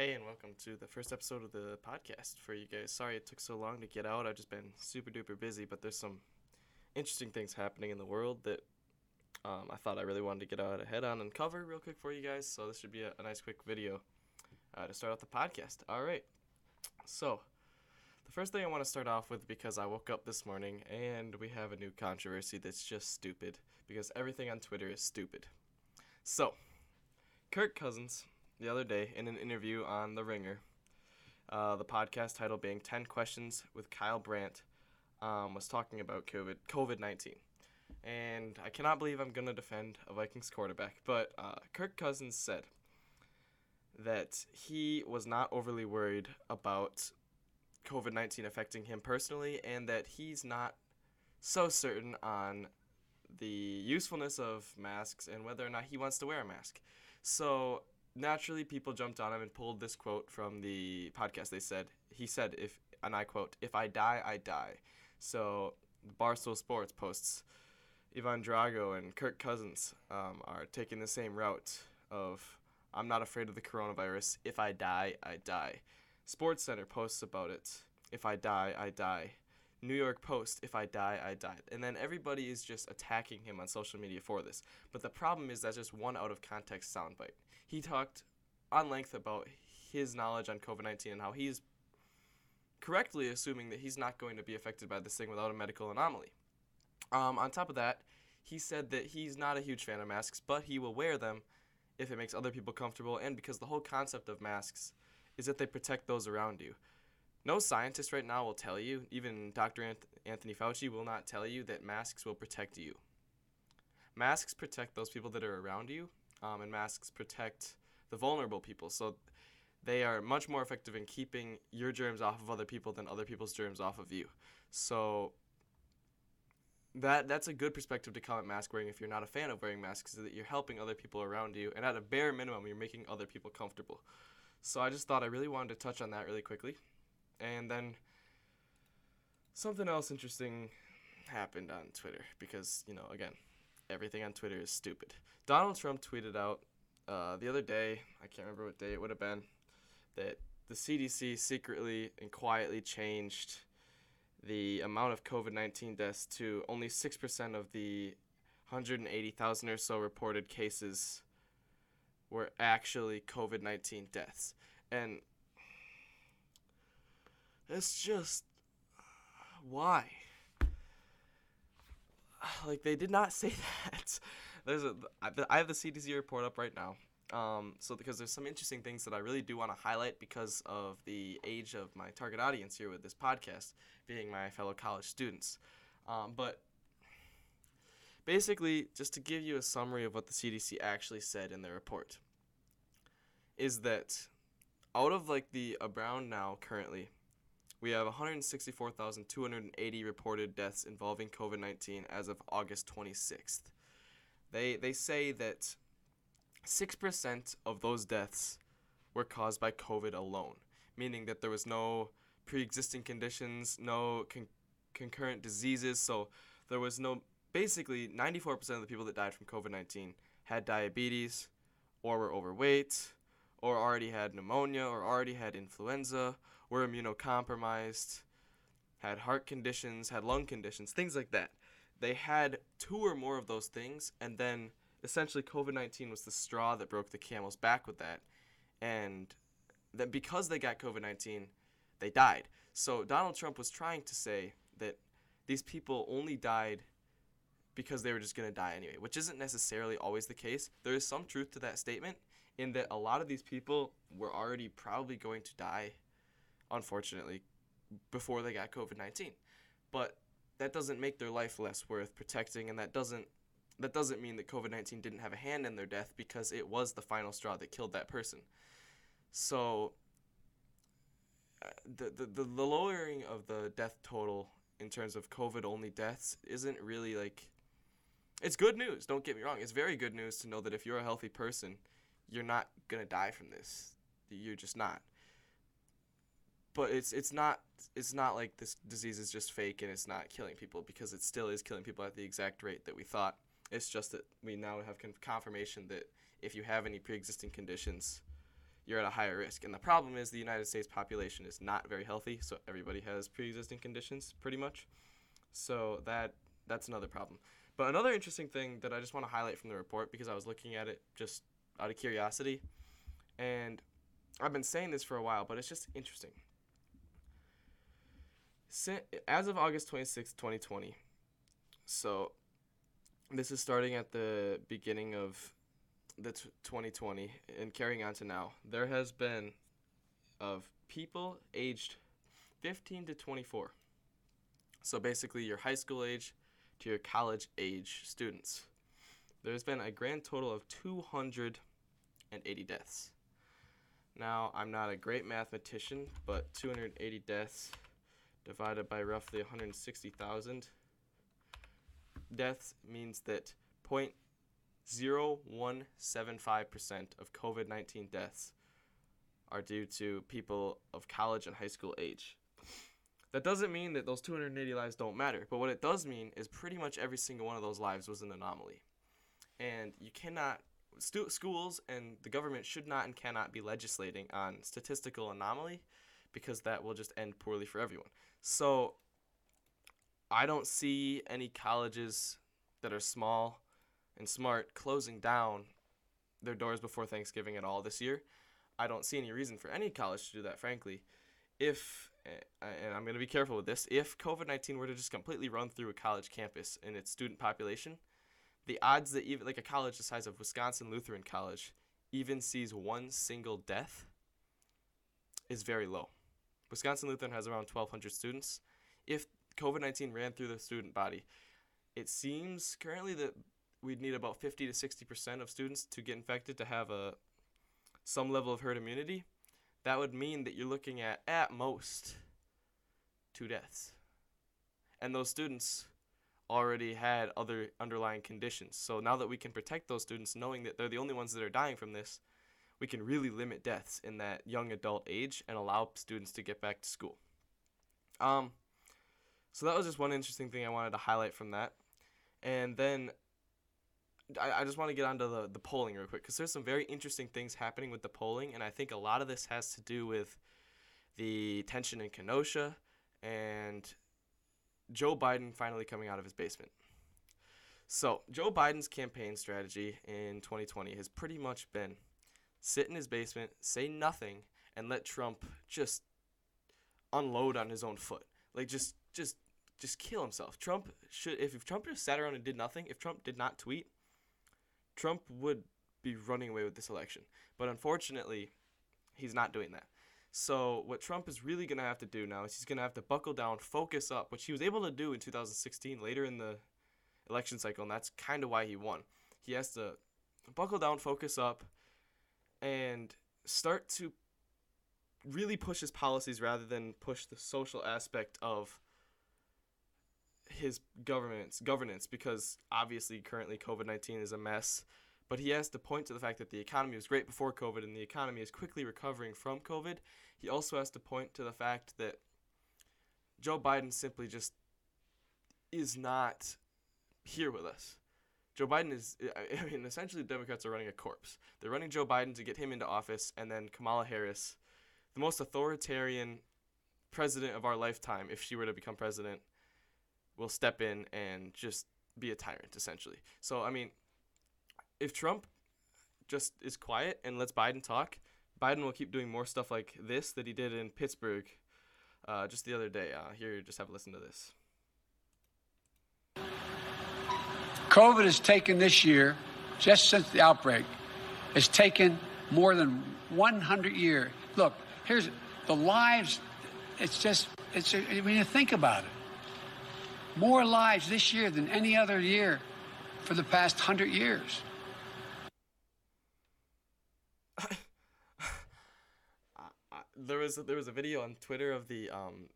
Hey, and welcome to the first episode of the podcast for you guys. Sorry it took so long to get out. I've just been super duper busy, but there's some interesting things happening in the world that um, I thought I really wanted to get out ahead on and cover real quick for you guys. So this should be a, a nice quick video uh, to start off the podcast. All right. So the first thing I want to start off with because I woke up this morning and we have a new controversy that's just stupid because everything on Twitter is stupid. So Kirk Cousins the other day in an interview on The Ringer, uh, the podcast title being 10 Questions with Kyle Brandt, um, was talking about COVID COVID 19. And I cannot believe I'm going to defend a Vikings quarterback, but uh, Kirk Cousins said that he was not overly worried about COVID 19 affecting him personally and that he's not so certain on the usefulness of masks and whether or not he wants to wear a mask. So naturally people jumped on him and pulled this quote from the podcast. They said he said if and I quote, if I die, I die. So Barstool Sports posts Ivan Drago and Kirk Cousins um, are taking the same route of I'm not afraid of the coronavirus. If I die, I die. Sports Center posts about it. If I die, I die. New York Post, if I die, I die. And then everybody is just attacking him on social media for this. But the problem is that's just one out of context soundbite. He talked on length about his knowledge on COVID 19 and how he's correctly assuming that he's not going to be affected by this thing without a medical anomaly. Um, on top of that, he said that he's not a huge fan of masks, but he will wear them if it makes other people comfortable and because the whole concept of masks is that they protect those around you. No scientist right now will tell you, even Dr. Anthony Fauci will not tell you that masks will protect you. Masks protect those people that are around you, um, and masks protect the vulnerable people. So they are much more effective in keeping your germs off of other people than other people's germs off of you. So that that's a good perspective to come at mask wearing if you're not a fan of wearing masks, is that you're helping other people around you, and at a bare minimum, you're making other people comfortable. So I just thought I really wanted to touch on that really quickly. And then something else interesting happened on Twitter because, you know, again, everything on Twitter is stupid. Donald Trump tweeted out uh, the other day, I can't remember what day it would have been, that the CDC secretly and quietly changed the amount of COVID 19 deaths to only 6% of the 180,000 or so reported cases were actually COVID 19 deaths. And it's just why? Like they did not say that. There's a I have the CDC report up right now. Um, so because there's some interesting things that I really do want to highlight because of the age of my target audience here with this podcast being my fellow college students. Um, but basically, just to give you a summary of what the CDC actually said in their report, is that out of like the around now currently we have 164,280 reported deaths involving COVID 19 as of August 26th. They, they say that 6% of those deaths were caused by COVID alone, meaning that there was no pre existing conditions, no con- concurrent diseases. So there was no, basically, 94% of the people that died from COVID 19 had diabetes or were overweight or already had pneumonia or already had influenza were immunocompromised, had heart conditions, had lung conditions, things like that. They had two or more of those things, and then essentially COVID 19 was the straw that broke the camel's back with that. And that because they got COVID 19, they died. So Donald Trump was trying to say that these people only died because they were just going to die anyway, which isn't necessarily always the case. There is some truth to that statement in that a lot of these people were already probably going to die unfortunately, before they got COVID 19. But that doesn't make their life less worth protecting, and that doesn't that doesn't mean that COVID 19 didn't have a hand in their death because it was the final straw that killed that person. So, uh, the, the, the, the lowering of the death total in terms of COVID only deaths isn't really like. It's good news, don't get me wrong. It's very good news to know that if you're a healthy person, you're not going to die from this. You're just not but it's it's not it's not like this disease is just fake and it's not killing people because it still is killing people at the exact rate that we thought. It's just that we now have confirmation that if you have any pre-existing conditions, you're at a higher risk. And the problem is the United States population is not very healthy, so everybody has pre-existing conditions pretty much. So that that's another problem. But another interesting thing that I just want to highlight from the report because I was looking at it just out of curiosity and I've been saying this for a while, but it's just interesting. As of August 26, 2020, so this is starting at the beginning of the t- 2020 and carrying on to now, there has been of people aged 15 to 24. So basically, your high school age to your college age students. There's been a grand total of 280 deaths. Now, I'm not a great mathematician, but 280 deaths divided by roughly 160,000 deaths means that 0.0175% of COVID 19 deaths are due to people of college and high school age. That doesn't mean that those 280 lives don't matter, but what it does mean is pretty much every single one of those lives was an anomaly. And you cannot, stu- schools and the government should not and cannot be legislating on statistical anomaly because that will just end poorly for everyone. So I don't see any colleges that are small and smart closing down their doors before Thanksgiving at all this year. I don't see any reason for any college to do that, frankly. If, and I'm going to be careful with this, if COVID 19 were to just completely run through a college campus and its student population, the odds that even like a college the size of Wisconsin Lutheran College even sees one single death is very low. Wisconsin Lutheran has around 1,200 students. If COVID 19 ran through the student body, it seems currently that we'd need about 50 to 60% of students to get infected to have a some level of herd immunity. That would mean that you're looking at at most two deaths. And those students already had other underlying conditions. So now that we can protect those students knowing that they're the only ones that are dying from this, we can really limit deaths in that young adult age and allow students to get back to school. Um, so that was just one interesting thing I wanted to highlight from that. And then I, I just want to get onto the, the polling real quick because there's some very interesting things happening with the polling, and I think a lot of this has to do with the tension in Kenosha and Joe Biden finally coming out of his basement. So, Joe Biden's campaign strategy in 2020 has pretty much been sit in his basement, say nothing, and let Trump just unload on his own foot. Like just just just kill himself. Trump should if, if Trump just sat around and did nothing, if Trump did not tweet, Trump would be running away with this election. But unfortunately, he's not doing that. So what Trump is really going to have to do now is he's going to have to buckle down, focus up, which he was able to do in 2016 later in the election cycle, and that's kind of why he won. He has to buckle down, focus up, and start to really push his policies rather than push the social aspect of his governance governance because obviously currently COVID-19 is a mess but he has to point to the fact that the economy was great before COVID and the economy is quickly recovering from COVID. He also has to point to the fact that Joe Biden simply just is not here with us. Joe Biden is, I mean, essentially, the Democrats are running a corpse. They're running Joe Biden to get him into office, and then Kamala Harris, the most authoritarian president of our lifetime, if she were to become president, will step in and just be a tyrant, essentially. So, I mean, if Trump just is quiet and lets Biden talk, Biden will keep doing more stuff like this that he did in Pittsburgh uh, just the other day. Uh, here, just have a listen to this. COVID has taken this year, just since the outbreak, has taken more than 100 years. Look, here's the lives. It's just, it's when you think about it, more lives this year than any other year for the past 100 years. there was there was a video on Twitter of the um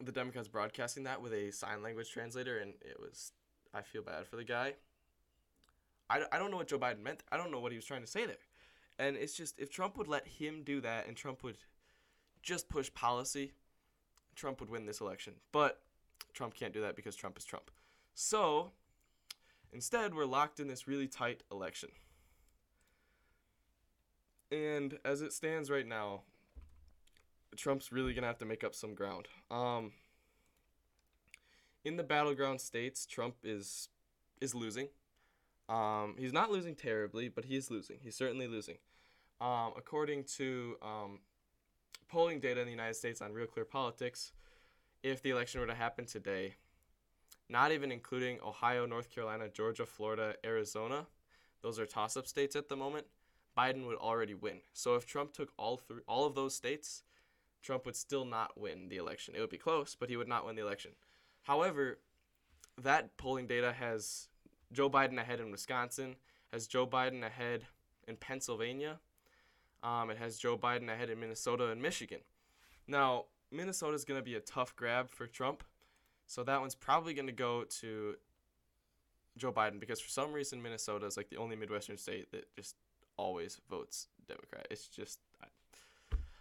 the Democrats broadcasting that with a sign language translator, and it was I feel bad for the guy. I, I don't know what Joe Biden meant. I don't know what he was trying to say there, and it's just if Trump would let him do that, and Trump would just push policy, Trump would win this election. But Trump can't do that because Trump is Trump. So instead, we're locked in this really tight election. And as it stands right now, Trump's really gonna have to make up some ground. Um, in the battleground states, Trump is is losing. Um, he's not losing terribly, but he is losing. He's certainly losing. Um, according to um, polling data in the United States on Real Clear Politics, if the election were to happen today, not even including Ohio, North Carolina, Georgia, Florida, Arizona, those are toss-up states at the moment. Biden would already win. So if Trump took all three, all of those states, Trump would still not win the election. It would be close, but he would not win the election. However, that polling data has Joe Biden ahead in Wisconsin, has Joe Biden ahead in Pennsylvania, um, it has Joe Biden ahead in Minnesota and Michigan. Now, Minnesota is going to be a tough grab for Trump, so that one's probably going to go to Joe Biden because for some reason Minnesota is like the only Midwestern state that just always votes Democrat. It's just I,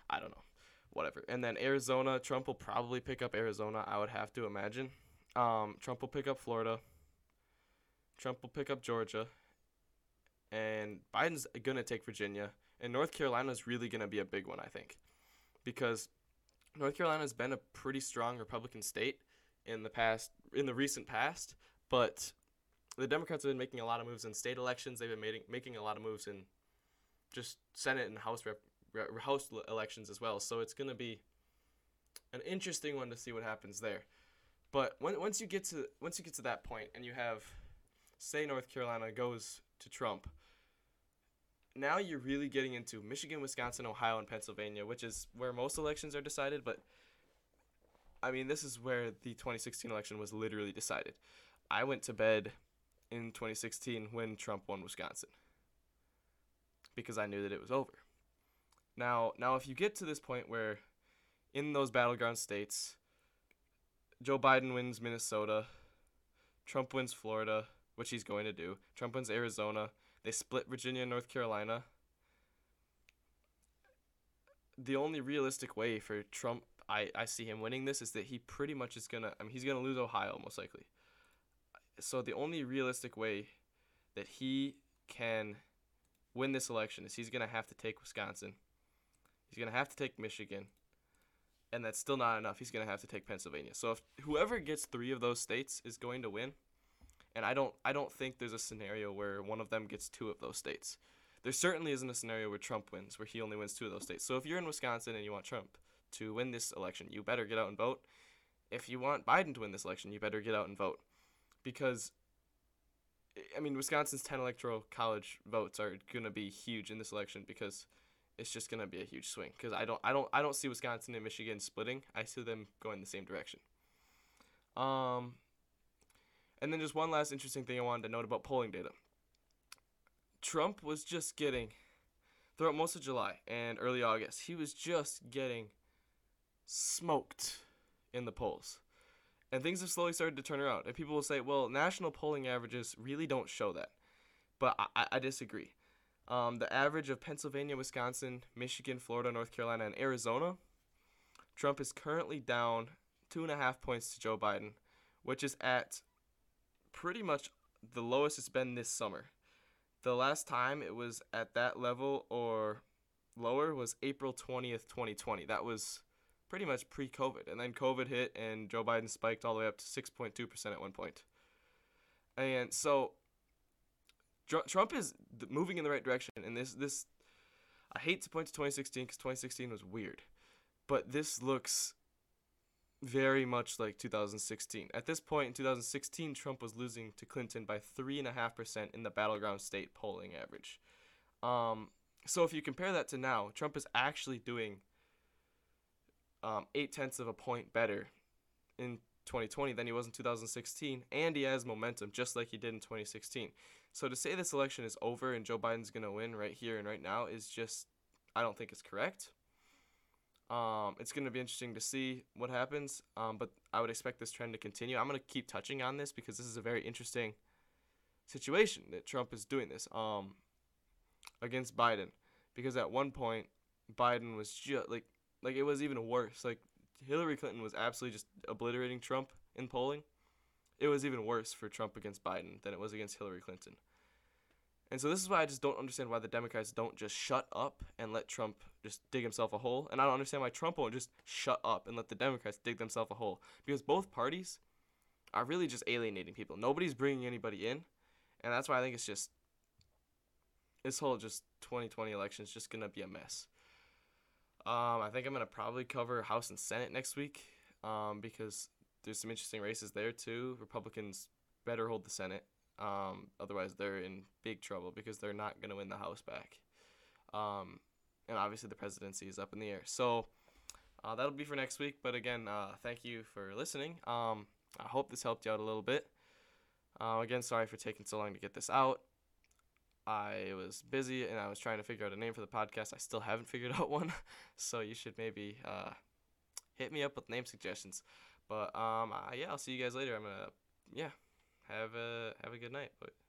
I don't know, whatever. And then Arizona, Trump will probably pick up Arizona. I would have to imagine. Um, Trump will pick up Florida. Trump will pick up Georgia. And Biden's gonna take Virginia. And North Carolina is really gonna be a big one, I think, because North Carolina has been a pretty strong Republican state in the past, in the recent past, but the Democrats have been making a lot of moves in state elections. They've been making making a lot of moves in just Senate and House rep, House elections as well. So it's going to be an interesting one to see what happens there. But when, once you get to once you get to that point and you have, say, North Carolina goes to Trump. Now you're really getting into Michigan, Wisconsin, Ohio, and Pennsylvania, which is where most elections are decided. But I mean, this is where the 2016 election was literally decided. I went to bed in 2016 when Trump won Wisconsin because I knew that it was over. Now, now if you get to this point where in those battleground states Joe Biden wins Minnesota, Trump wins Florida, which he's going to do. Trump wins Arizona. They split Virginia and North Carolina. The only realistic way for Trump I, I see him winning this is that he pretty much is gonna I mean he's gonna lose Ohio most likely so the only realistic way that he can win this election is he's going to have to take Wisconsin. He's going to have to take Michigan. And that's still not enough. He's going to have to take Pennsylvania. So if whoever gets 3 of those states is going to win. And I don't I don't think there's a scenario where one of them gets 2 of those states. There certainly isn't a scenario where Trump wins where he only wins 2 of those states. So if you're in Wisconsin and you want Trump to win this election, you better get out and vote. If you want Biden to win this election, you better get out and vote because I mean Wisconsin's 10 electoral college votes are going to be huge in this election because it's just going to be a huge swing cuz I don't I don't I don't see Wisconsin and Michigan splitting. I see them going the same direction. Um and then just one last interesting thing I wanted to note about polling data. Trump was just getting throughout most of July and early August, he was just getting smoked in the polls and things have slowly started to turn around. And people will say, well, national polling averages really don't show that. But I, I disagree. Um, the average of Pennsylvania, Wisconsin, Michigan, Florida, North Carolina, and Arizona, Trump is currently down two and a half points to Joe Biden, which is at pretty much the lowest it's been this summer. The last time it was at that level or lower was April 20th, 2020. That was pretty much pre-COVID, and then COVID hit, and Joe Biden spiked all the way up to six point two percent at one point. And so, Trump is moving in the right direction, and this this, I hate to point to 2016 because 2016 was weird, but this looks very much like 2016. At this point in 2016, Trump was losing to Clinton by three and a half percent in the battleground state polling average. Um, so if you compare that to now, Trump is actually doing um, eight tenths of a point better in 2020 than he was in 2016, and he has momentum just like he did in 2016. So to say this election is over and Joe Biden's going to win right here and right now is just, I don't think it's correct. Um, it's going to be interesting to see what happens, um, but I would expect this trend to continue. I'm going to keep touching on this because this is a very interesting situation that Trump is doing this um, against Biden. Because at one point, Biden was just like like it was even worse. Like Hillary Clinton was absolutely just obliterating Trump in polling. It was even worse for Trump against Biden than it was against Hillary Clinton. And so this is why I just don't understand why the Democrats don't just shut up and let Trump just dig himself a hole. And I don't understand why Trump won't just shut up and let the Democrats dig themselves a hole. Because both parties are really just alienating people. Nobody's bringing anybody in. And that's why I think it's just this whole just 2020 election is just going to be a mess. Um, I think I'm going to probably cover House and Senate next week um, because there's some interesting races there too. Republicans better hold the Senate. Um, otherwise, they're in big trouble because they're not going to win the House back. Um, and obviously, the presidency is up in the air. So uh, that'll be for next week. But again, uh, thank you for listening. Um, I hope this helped you out a little bit. Uh, again, sorry for taking so long to get this out. I was busy and I was trying to figure out a name for the podcast. I still haven't figured out one, so you should maybe uh, hit me up with name suggestions. But um, uh, yeah, I'll see you guys later. I'm gonna yeah, have a have a good night, boys.